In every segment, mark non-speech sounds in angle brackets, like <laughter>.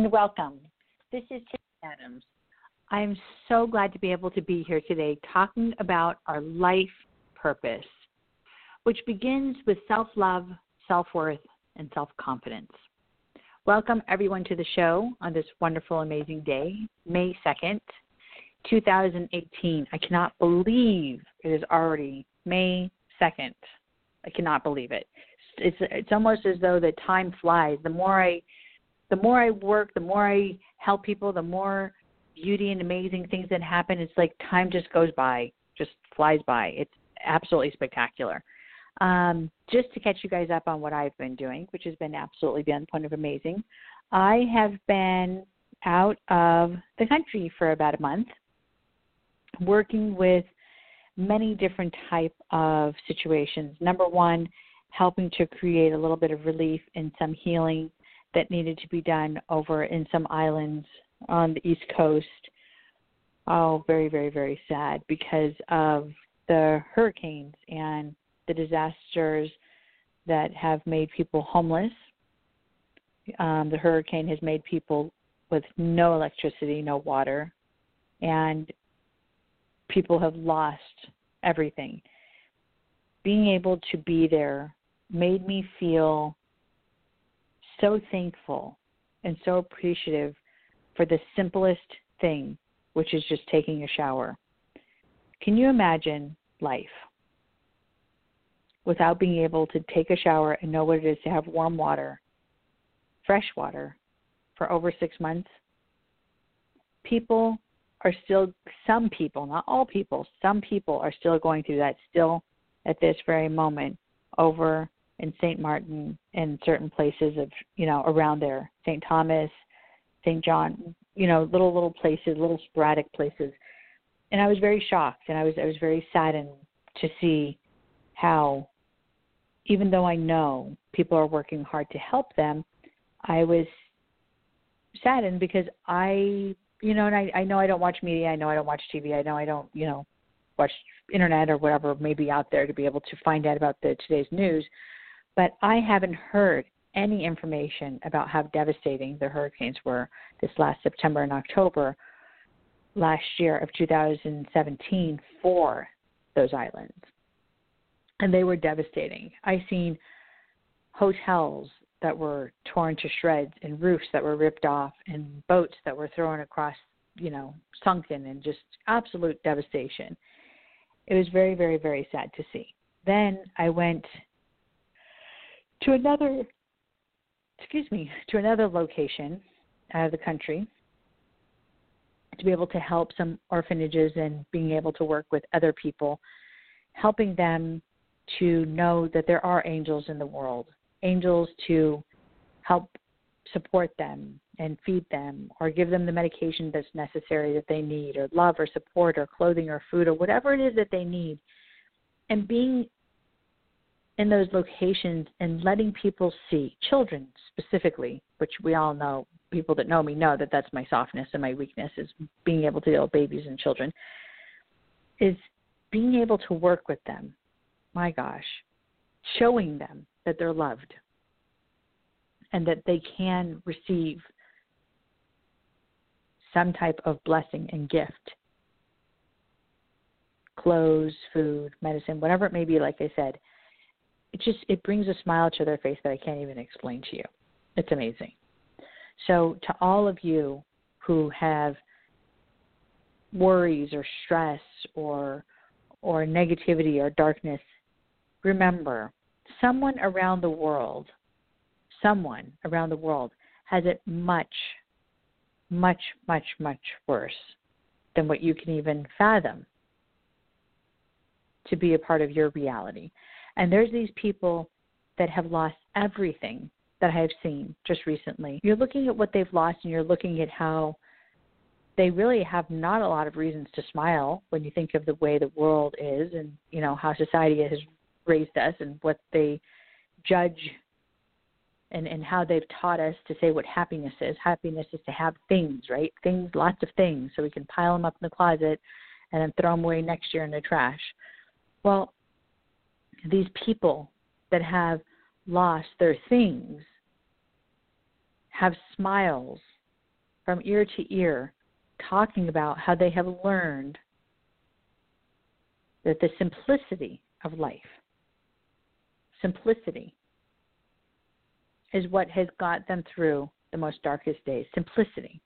and welcome. This is Tammy Adams. I'm so glad to be able to be here today talking about our life purpose, which begins with self love, self worth, and self confidence. Welcome, everyone, to the show on this wonderful, amazing day, May 2nd, 2018. I cannot believe it is already May 2nd. I cannot believe it. It's it's almost as though the time flies. The more I the more I work, the more I help people, the more beauty and amazing things that happen. It's like time just goes by, just flies by. It's absolutely spectacular. Um, just to catch you guys up on what I've been doing, which has been absolutely beyond the point of amazing. I have been out of the country for about a month, working with many different type of situations. Number one, helping to create a little bit of relief and some healing that needed to be done over in some islands on the East Coast. Oh, very, very, very sad because of the hurricanes and the disasters that have made people homeless. Um, the hurricane has made people with no electricity, no water, and people have lost everything. Being able to be there made me feel so thankful and so appreciative for the simplest thing, which is just taking a shower. Can you imagine life without being able to take a shower and know what it is to have warm water, fresh water, for over six months? People are still, some people, not all people, some people are still going through that still at this very moment over in St. Martin and certain places of you know around there, St. Thomas, St. John, you know, little little places, little sporadic places. And I was very shocked and I was I was very saddened to see how even though I know people are working hard to help them, I was saddened because I you know, and I, I know I don't watch media, I know I don't watch TV, I know I don't, you know, watch internet or whatever may be out there to be able to find out about the today's news but I haven't heard any information about how devastating the hurricanes were this last September and October last year of 2017 for those islands. And they were devastating. I seen hotels that were torn to shreds and roofs that were ripped off and boats that were thrown across, you know, sunken and just absolute devastation. It was very, very, very sad to see. Then I went to another excuse me to another location out of the country to be able to help some orphanages and being able to work with other people helping them to know that there are angels in the world angels to help support them and feed them or give them the medication that's necessary that they need or love or support or clothing or food or whatever it is that they need. And being in those locations and letting people see, children specifically, which we all know, people that know me know that that's my softness and my weakness is being able to deal with babies and children, is being able to work with them. My gosh, showing them that they're loved and that they can receive some type of blessing and gift clothes, food, medicine, whatever it may be, like I said, it just it brings a smile to their face that I can't even explain to you. It's amazing. So to all of you who have worries or stress or or negativity or darkness, remember someone around the world, someone around the world has it much, much, much, much worse than what you can even fathom to be a part of your reality. And there's these people that have lost everything that I have seen just recently. You're looking at what they've lost and you're looking at how they really have not a lot of reasons to smile when you think of the way the world is and you know how society has raised us and what they judge and and how they've taught us to say what happiness is. Happiness is to have things, right? Things, lots of things, so we can pile them up in the closet and then throw them away next year in the trash. Well, these people that have lost their things have smiles from ear to ear talking about how they have learned that the simplicity of life, simplicity, is what has got them through the most darkest days. Simplicity.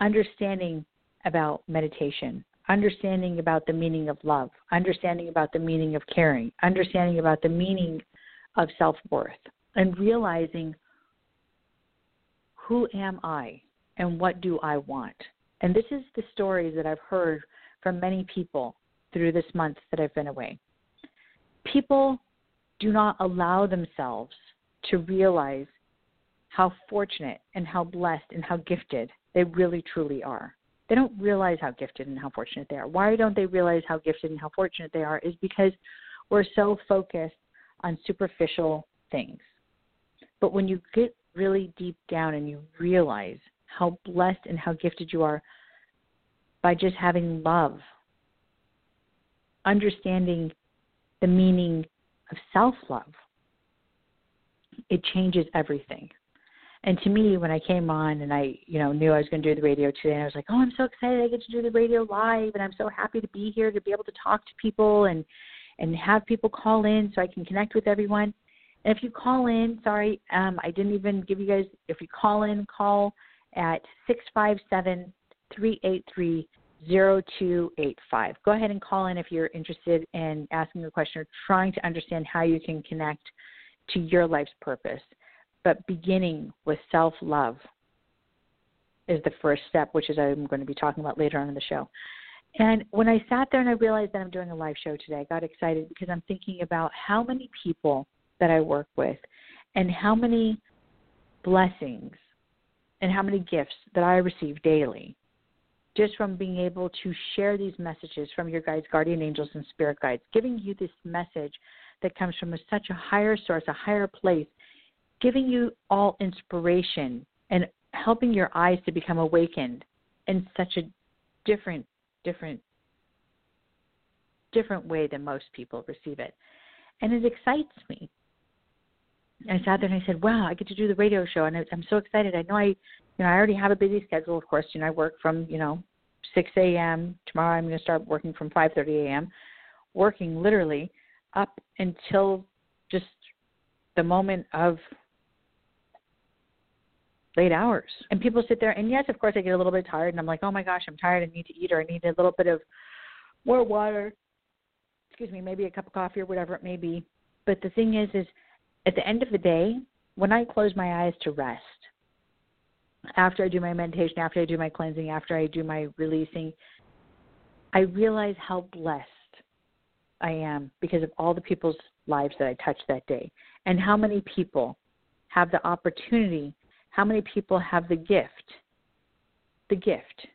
Understanding about meditation, understanding about the meaning of love, understanding about the meaning of caring, understanding about the meaning of self worth, and realizing who am I and what do I want. And this is the stories that I've heard from many people through this month that I've been away. People do not allow themselves to realize how fortunate and how blessed and how gifted they really truly are. They don't realize how gifted and how fortunate they are. Why don't they realize how gifted and how fortunate they are? Is because we're so focused on superficial things. But when you get really deep down and you realize how blessed and how gifted you are by just having love, understanding the meaning of self love, it changes everything. And to me, when I came on and I, you know, knew I was going to do the radio today, and I was like, "Oh, I'm so excited! I get to do the radio live, and I'm so happy to be here to be able to talk to people and and have people call in so I can connect with everyone." And if you call in, sorry, um, I didn't even give you guys. If you call in, call at six five seven three eight three zero two eight five. Go ahead and call in if you're interested in asking a question or trying to understand how you can connect to your life's purpose but beginning with self love is the first step, which is I'm going to be talking about later on in the show. And when I sat there and I realized that I'm doing a live show today, I got excited because I'm thinking about how many people that I work with and how many blessings and how many gifts that I receive daily just from being able to share these messages from your guides, guardian angels, and spirit guides, giving you this message that comes from a, such a higher source, a higher place giving you all inspiration and helping your eyes to become awakened in such a different, different, different way than most people receive it. And it excites me. I sat there and I said, "Wow, I get to do the radio show, and I'm so excited. I know I, you know, I already have a busy schedule. Of course, you know, I work from, you know, 6 a.m. Tomorrow, I'm going to start working from 5:30 a.m. Working literally up until just the moment of late hours. And people sit there, and yes, of course, I get a little bit tired, and I'm like, oh my gosh, I'm tired. I need to eat, or I need a little bit of more water. Excuse me, maybe a cup of coffee or whatever it may be. But the thing is, is at the end of the day, when I close my eyes to rest, after I do my meditation, after I do my cleansing, after I do my releasing, I realize how blessed I am because of all the people's lives that I touched that day and how many people have the opportunity how many people have the gift, the gift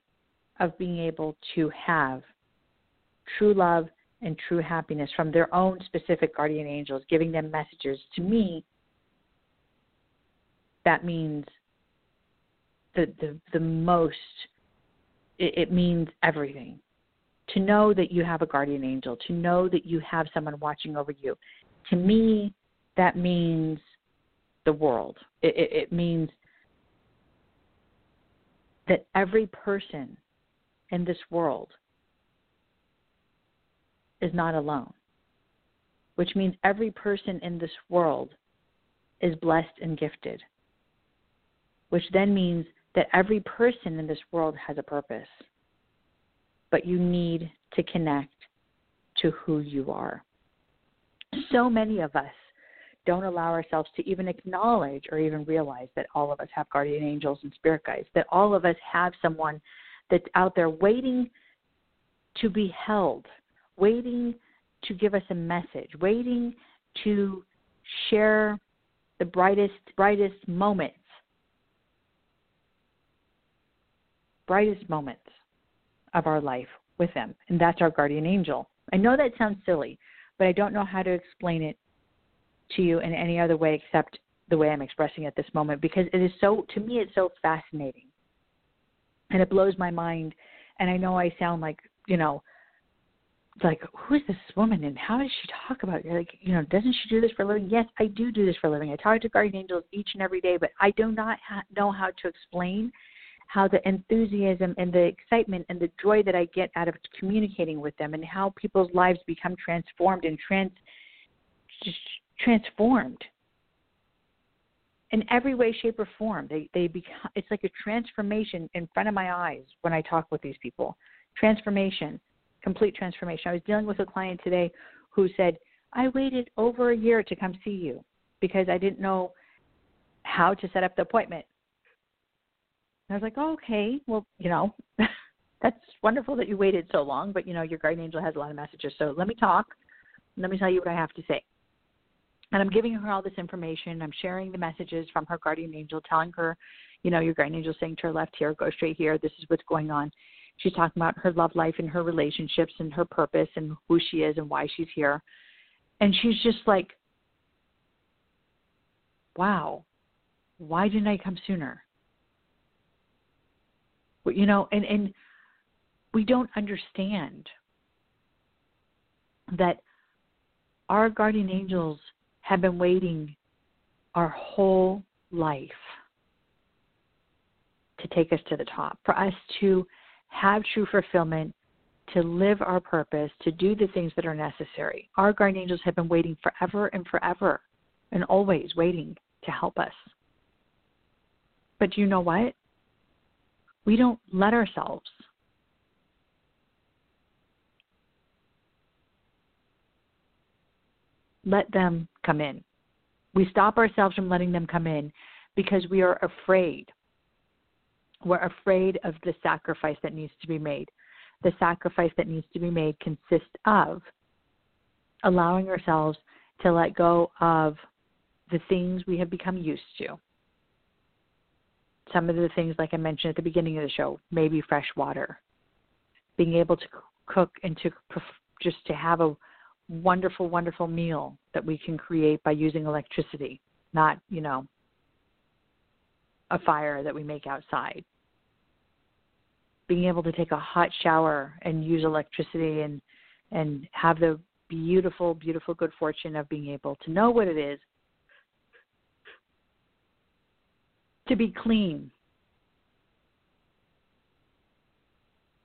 of being able to have true love and true happiness from their own specific guardian angels, giving them messages. To me, that means the the, the most. It, it means everything. To know that you have a guardian angel, to know that you have someone watching over you, to me, that means the world. It, it, it means that every person in this world is not alone, which means every person in this world is blessed and gifted, which then means that every person in this world has a purpose. But you need to connect to who you are. So many of us don't allow ourselves to even acknowledge or even realize that all of us have guardian angels and spirit guides, that all of us have someone that's out there waiting to be held, waiting to give us a message, waiting to share the brightest brightest moments. Brightest moments of our life with them and that's our guardian angel. I know that sounds silly but i don't know how to explain it to you in any other way except the way I'm expressing at this moment because it is so to me it's so fascinating. And it blows my mind and I know I sound like, you know, like who is this woman and how does she talk about it? like you know doesn't she do this for a living yes i do do this for a living i talk to guardian angels each and every day but i do not ha- know how to explain how the enthusiasm and the excitement and the joy that I get out of communicating with them and how people's lives become transformed and trans transformed in every way shape or form they they become it's like a transformation in front of my eyes when I talk with these people transformation complete transformation I was dealing with a client today who said I waited over a year to come see you because I didn't know how to set up the appointment I was like, oh, okay, well, you know, <laughs> that's wonderful that you waited so long, but you know, your guardian angel has a lot of messages. So let me talk. Let me tell you what I have to say. And I'm giving her all this information. I'm sharing the messages from her guardian angel, telling her, you know, your guardian angel saying to her left here, go straight here. This is what's going on. She's talking about her love life and her relationships and her purpose and who she is and why she's here. And she's just like, wow, why didn't I come sooner? you know and and we don't understand that our guardian angels have been waiting our whole life to take us to the top for us to have true fulfillment to live our purpose to do the things that are necessary. Our guardian angels have been waiting forever and forever and always waiting to help us. But you know what? We don't let ourselves let them come in. We stop ourselves from letting them come in because we are afraid. We're afraid of the sacrifice that needs to be made. The sacrifice that needs to be made consists of allowing ourselves to let go of the things we have become used to some of the things like I mentioned at the beginning of the show, maybe fresh water, being able to cook and to just to have a wonderful, wonderful meal that we can create by using electricity, not you know a fire that we make outside. Being able to take a hot shower and use electricity and and have the beautiful, beautiful good fortune of being able to know what it is to be clean,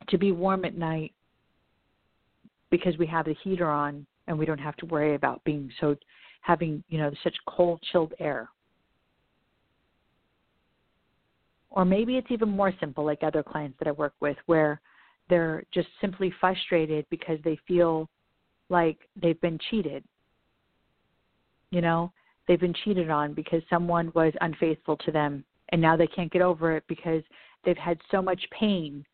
to be warm at night because we have the heater on and we don't have to worry about being so having, you know, such cold, chilled air. Or maybe it's even more simple, like other clients that I work with, where they're just simply frustrated because they feel like they've been cheated. You know, they've been cheated on because someone was unfaithful to them and now they can't get over it because they've had so much pain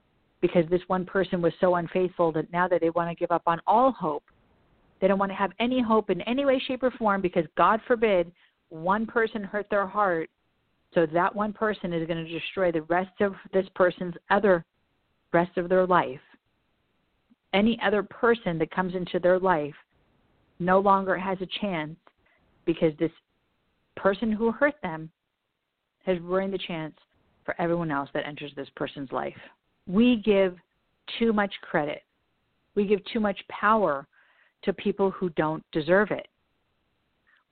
because this one person was so unfaithful that now that they want to give up on all hope they don't want to have any hope in any way shape or form because god forbid one person hurt their heart so that one person is going to destroy the rest of this person's other rest of their life any other person that comes into their life no longer has a chance because this person who hurt them has ruined the chance for everyone else that enters this person's life. We give too much credit. We give too much power to people who don't deserve it.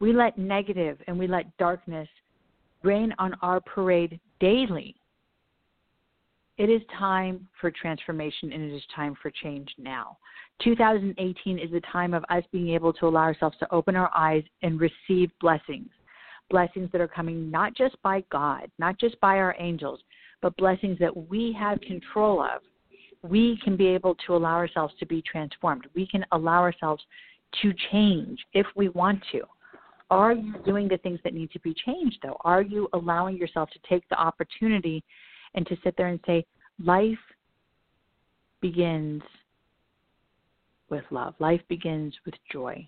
We let negative and we let darkness rain on our parade daily. It is time for transformation and it is time for change now. 2018 is the time of us being able to allow ourselves to open our eyes and receive blessings blessings that are coming not just by God, not just by our angels, but blessings that we have control of. We can be able to allow ourselves to be transformed. We can allow ourselves to change if we want to. Are you doing the things that need to be changed, though? Are you allowing yourself to take the opportunity and to sit there and say, life begins with love, life begins with joy.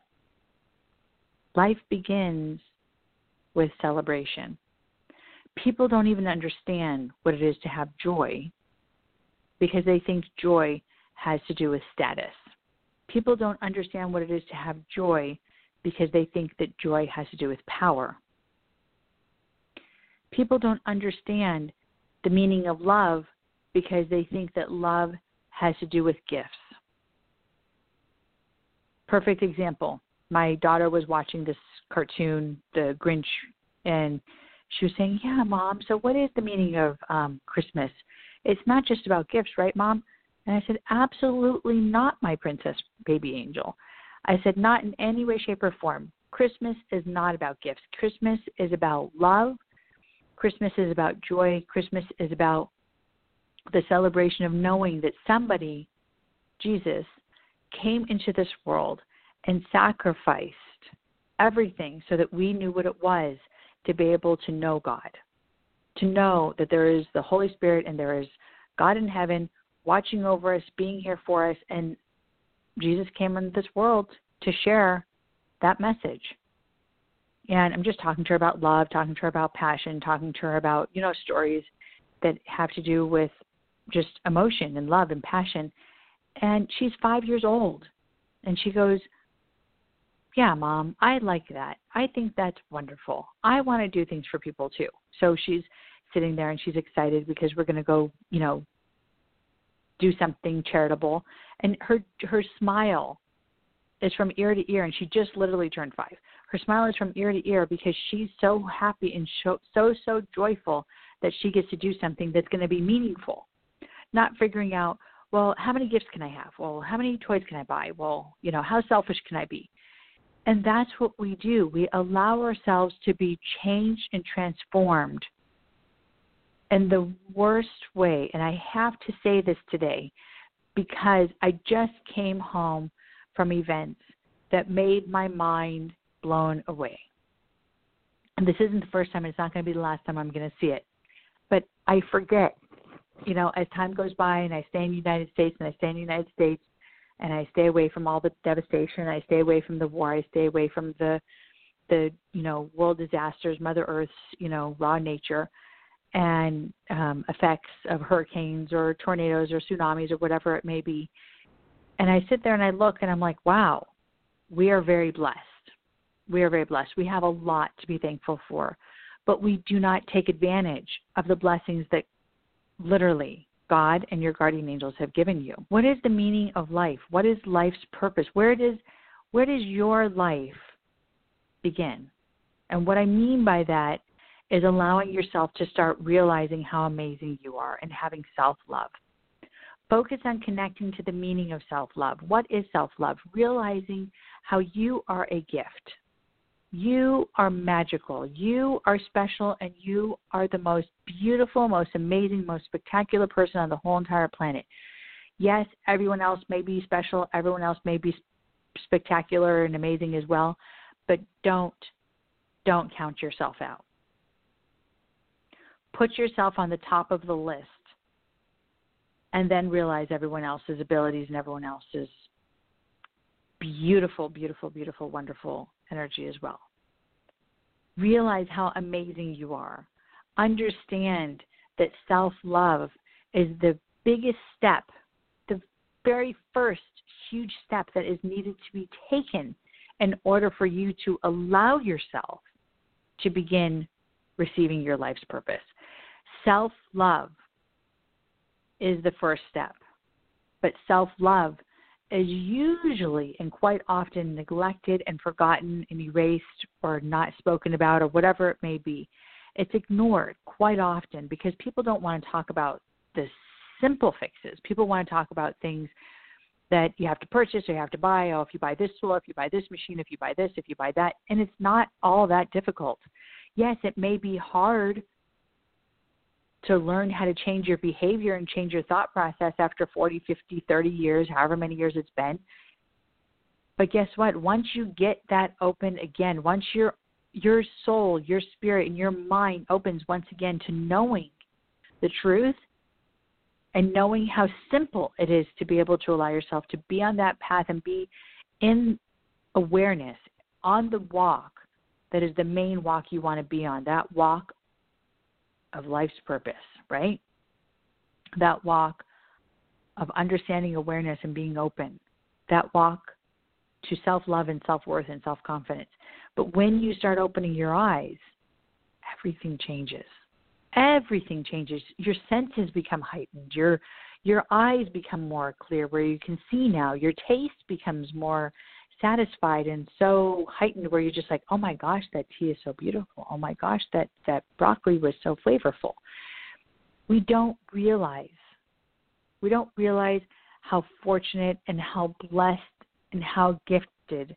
Life begins with celebration. People don't even understand what it is to have joy because they think joy has to do with status. People don't understand what it is to have joy because they think that joy has to do with power. People don't understand the meaning of love because they think that love has to do with gifts. Perfect example. My daughter was watching this cartoon, The Grinch, and she was saying, "Yeah, mom. So what is the meaning of um Christmas? It's not just about gifts, right, mom?" And I said, "Absolutely not, my princess baby angel." I said, "Not in any way, shape, or form. Christmas is not about gifts. Christmas is about love. Christmas is about joy. Christmas is about the celebration of knowing that somebody, Jesus, came into this world and sacrificed everything so that we knew what it was to be able to know God, to know that there is the Holy Spirit and there is God in heaven watching over us, being here for us, and Jesus came into this world to share that message. And I'm just talking to her about love, talking to her about passion, talking to her about, you know, stories that have to do with just emotion and love and passion. And she's five years old. And she goes, Yeah, mom, I like that. I think that's wonderful. I want to do things for people too. So she's sitting there and she's excited because we're going to go, you know, do something charitable. And her her smile is from ear to ear, and she just literally turned five. Her smile is from ear to ear because she's so happy and so so, so joyful that she gets to do something that's going to be meaningful. Not figuring out, well, how many gifts can I have? Well, how many toys can I buy? Well, you know, how selfish can I be? And that's what we do. We allow ourselves to be changed and transformed And the worst way. And I have to say this today because I just came home from events that made my mind blown away. And this isn't the first time, and it's not going to be the last time I'm going to see it. But I forget, you know, as time goes by and I stay in the United States and I stay in the United States and I stay away from all the devastation, I stay away from the war, I stay away from the the you know world disasters, Mother Earth's you know raw nature, and um, effects of hurricanes or tornadoes or tsunamis or whatever it may be and I sit there and I look and I'm like, wow, we are very blessed. We are very blessed. We have a lot to be thankful for, but we do not take advantage of the blessings that literally God and your guardian angels have given you. What is the meaning of life? What is life's purpose? Where does where does your life begin? And what I mean by that is allowing yourself to start realizing how amazing you are and having self-love. Focus on connecting to the meaning of self love. What is self love? Realizing how you are a gift. You are magical. You are special, and you are the most beautiful, most amazing, most spectacular person on the whole entire planet. Yes, everyone else may be special, everyone else may be spectacular and amazing as well, but don't don't count yourself out. Put yourself on the top of the list and then realize everyone else's abilities and everyone else's beautiful, beautiful, beautiful, wonderful energy as well. Realize how amazing you are. Understand that self love is the biggest step, the very first huge step that is needed to be taken in order for you to allow yourself to begin receiving your life's purpose. Self love is the first step. But self love is usually and quite often neglected and forgotten and erased or not spoken about or whatever it may be. It's ignored quite often because people don't want to talk about the simple fixes. People want to talk about things that you have to purchase or you have to buy. Oh, if you buy this tool, if you buy this machine, if you buy this, if you buy that. And it's not all that difficult. Yes, it may be hard to learn how to change your behavior and change your thought process after 40, 50, 30 years, however many years it's been. But guess what? Once you get that open again, once your your soul, your spirit, and your mind opens once again to knowing the truth and knowing how simple it is to be able to allow yourself to be on that path and be in awareness on the walk that is the main walk you want to be on, that walk of life's purpose, right? That walk of understanding awareness and being open. That walk to self love and self worth and self confidence. But when you start opening your eyes, everything changes. Everything changes. Your senses become heightened. Your your eyes become more clear where you can see now. Your taste becomes more satisfied and so heightened where you're just like, oh my gosh, that tea is so beautiful. Oh my gosh, that that broccoli was so flavorful. We don't realize. We don't realize how fortunate and how blessed and how gifted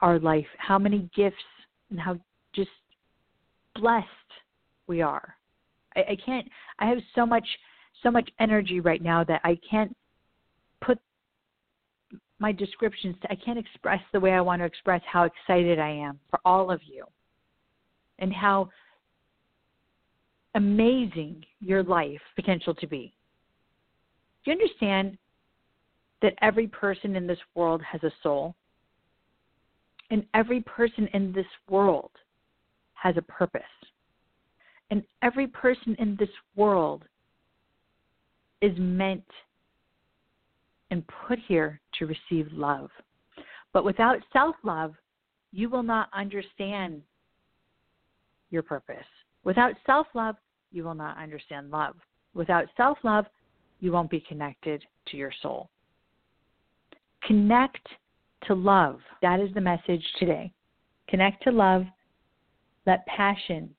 our life, how many gifts and how just blessed we are. I, I can't I have so much so much energy right now that I can't put my descriptions I can't express the way I want to express how excited I am for all of you and how amazing your life potential to be. Do you understand that every person in this world has a soul? And every person in this world has a purpose. And every person in this world is meant and put here to receive love. But without self love, you will not understand your purpose. Without self love, you will not understand love. Without self love, you won't be connected to your soul. Connect to love. That is the message today. Connect to love. Let passion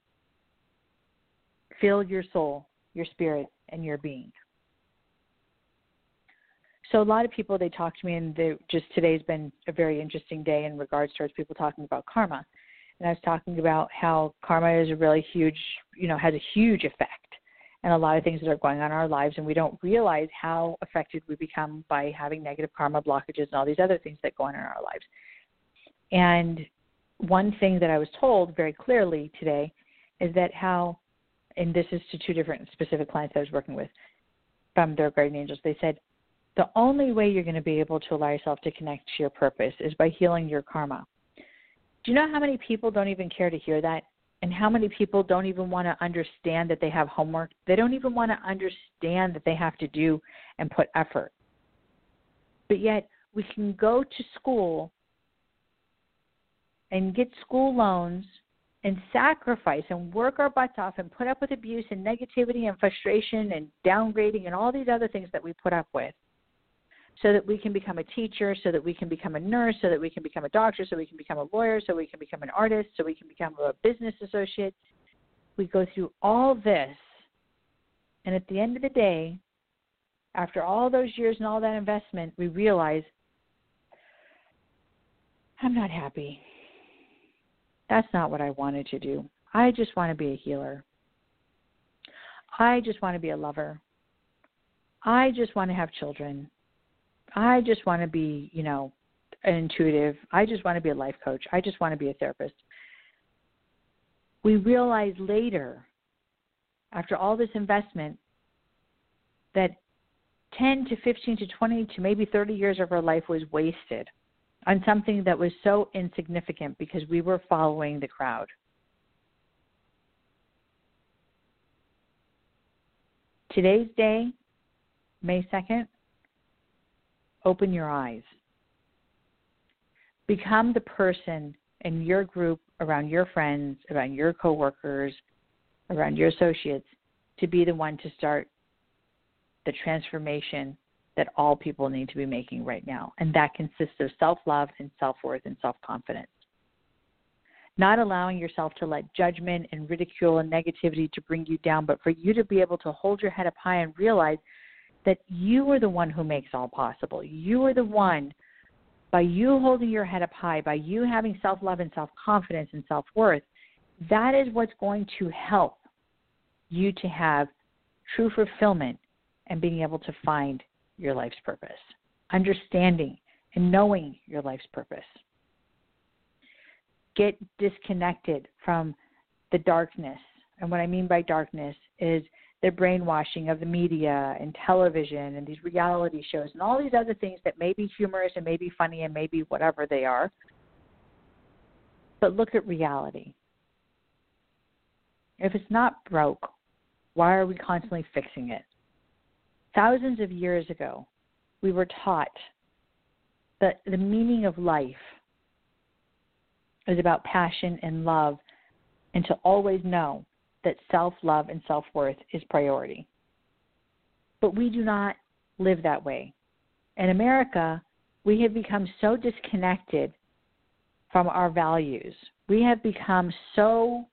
fill your soul, your spirit, and your being. So a lot of people they talk to me, and they, just today's been a very interesting day in regards towards people talking about karma. And I was talking about how karma is a really huge, you know, has a huge effect and a lot of things that are going on in our lives, and we don't realize how affected we become by having negative karma blockages and all these other things that go on in our lives. And one thing that I was told very clearly today is that how, and this is to two different specific clients I was working with from their guardian angels, they said, the only way you're going to be able to allow yourself to connect to your purpose is by healing your karma. Do you know how many people don't even care to hear that? And how many people don't even want to understand that they have homework? They don't even want to understand that they have to do and put effort. But yet, we can go to school and get school loans and sacrifice and work our butts off and put up with abuse and negativity and frustration and downgrading and all these other things that we put up with so that we can become a teacher, so that we can become a nurse, so that we can become a doctor, so we can become a lawyer, so we can become an artist, so we can become a business associate. We go through all this, and at the end of the day, after all those years and all that investment, we realize I'm not happy. That's not what I wanted to do. I just want to be a healer. I just want to be a lover. I just want to have children. I just want to be, you know, an intuitive. I just want to be a life coach. I just want to be a therapist. We realize later, after all this investment, that 10 to 15 to 20 to maybe 30 years of our life was wasted on something that was so insignificant because we were following the crowd. Today's day, May 2nd, open your eyes. Become the person in your group, around your friends, around your coworkers, around your associates, to be the one to start the transformation that all people need to be making right now. And that consists of self love and self worth and self confidence. Not allowing yourself to let judgment and ridicule and negativity to bring you down, but for you to be able to hold your head up high and realize that you are the one who makes all possible. You are the one, by you holding your head up high, by you having self love and self confidence and self worth, that is what's going to help you to have true fulfillment and being able to find your life's purpose, understanding and knowing your life's purpose. Get disconnected from the darkness. And what I mean by darkness is the brainwashing of the media and television and these reality shows and all these other things that may be humorous and may be funny and maybe whatever they are. But look at reality. If it's not broke, why are we constantly fixing it? Thousands of years ago, we were taught that the meaning of life is about passion and love and to always know that self love and self worth is priority. But we do not live that way. In America, we have become so disconnected from our values. We have become so,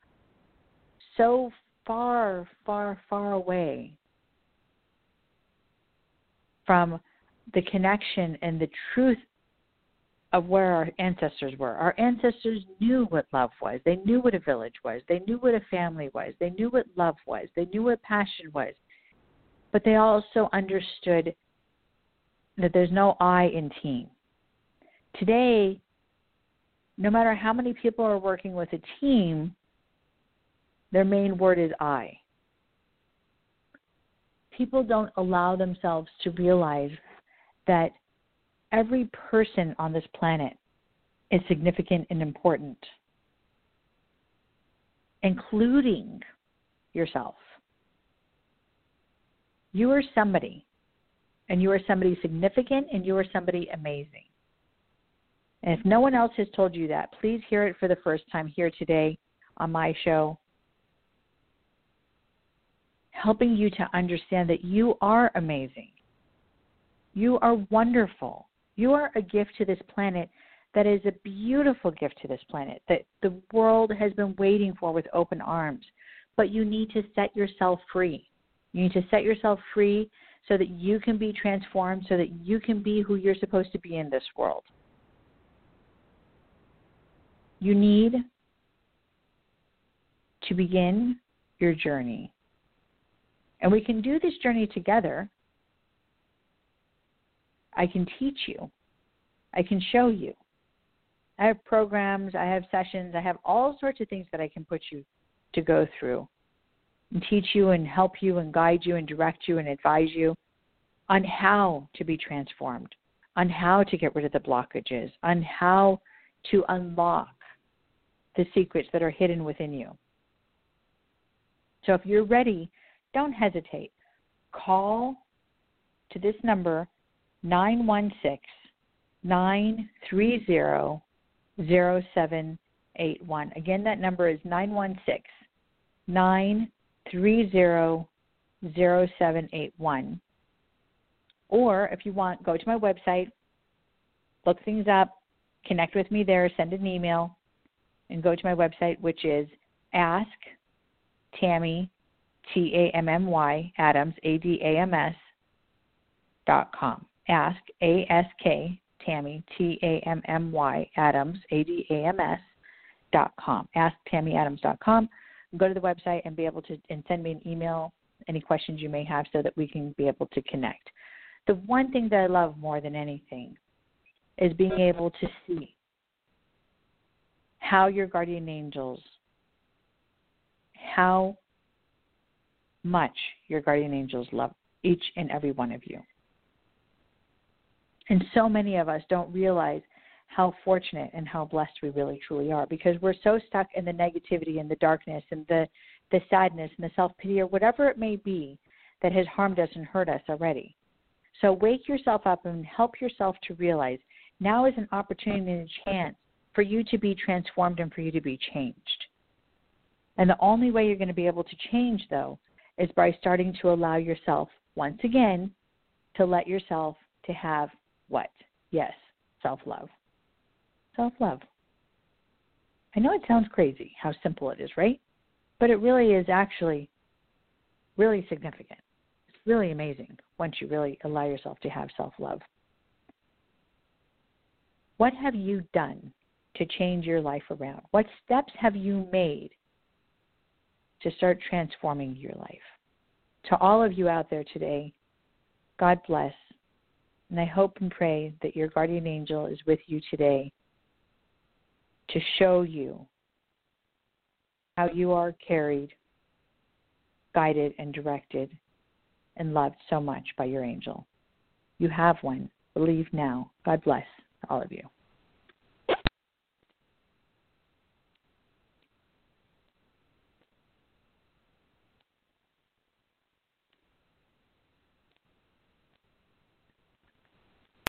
so far, far, far away from the connection and the truth of where our ancestors were. Our ancestors knew what love was. They knew what a village was. They knew what a family was. They knew what love was. They knew what passion was. But they also understood that there's no I in team. Today, no matter how many people are working with a team, their main word is I. People don't allow themselves to realize that every person on this planet is significant and important, including yourself. You are somebody, and you are somebody significant, and you are somebody amazing. And if no one else has told you that, please hear it for the first time here today on my show, helping you to understand that you are amazing. You are wonderful. You are a gift to this planet that is a beautiful gift to this planet that the world has been waiting for with open arms. But you need to set yourself free. You need to set yourself free so that you can be transformed, so that you can be who you're supposed to be in this world. You need to begin your journey. And we can do this journey together I can teach you. I can show you. I have programs, I have sessions, I have all sorts of things that I can put you to go through and teach you and help you and guide you and direct you and advise you on how to be transformed, on how to get rid of the blockages, on how to unlock the secrets that are hidden within you. So if you're ready, don't hesitate. Call to this number 916 930 0781. Again, that number is 916 930 0781. Or if you want, go to my website, look things up, connect with me there, send an email, and go to my website, which is ask Tammy, T A M M Y, Adams, A D A M S, dot com ask, A S K, Tammy, T A M M Y, Adams, A D A M S dot com. Ask Tammy A D A M S, dot com. Go to the website and be able to and send me an email, any questions you may have, so that we can be able to connect. The one thing that I love more than anything is being able to see how your guardian angels, how much your guardian angels love each and every one of you. And so many of us don't realize how fortunate and how blessed we really truly are because we're so stuck in the negativity and the darkness and the the sadness and the self pity or whatever it may be that has harmed us and hurt us already. So wake yourself up and help yourself to realize now is an opportunity and a chance for you to be transformed and for you to be changed. And the only way you're going to be able to change though is by starting to allow yourself once again to let yourself to have what? Yes, self love. Self love. I know it sounds crazy how simple it is, right? But it really is actually really significant. It's really amazing once you really allow yourself to have self love. What have you done to change your life around? What steps have you made to start transforming your life? To all of you out there today, God bless and I hope and pray that your guardian angel is with you today to show you how you are carried, guided, and directed and loved so much by your angel. You have one. Believe now. God bless all of you.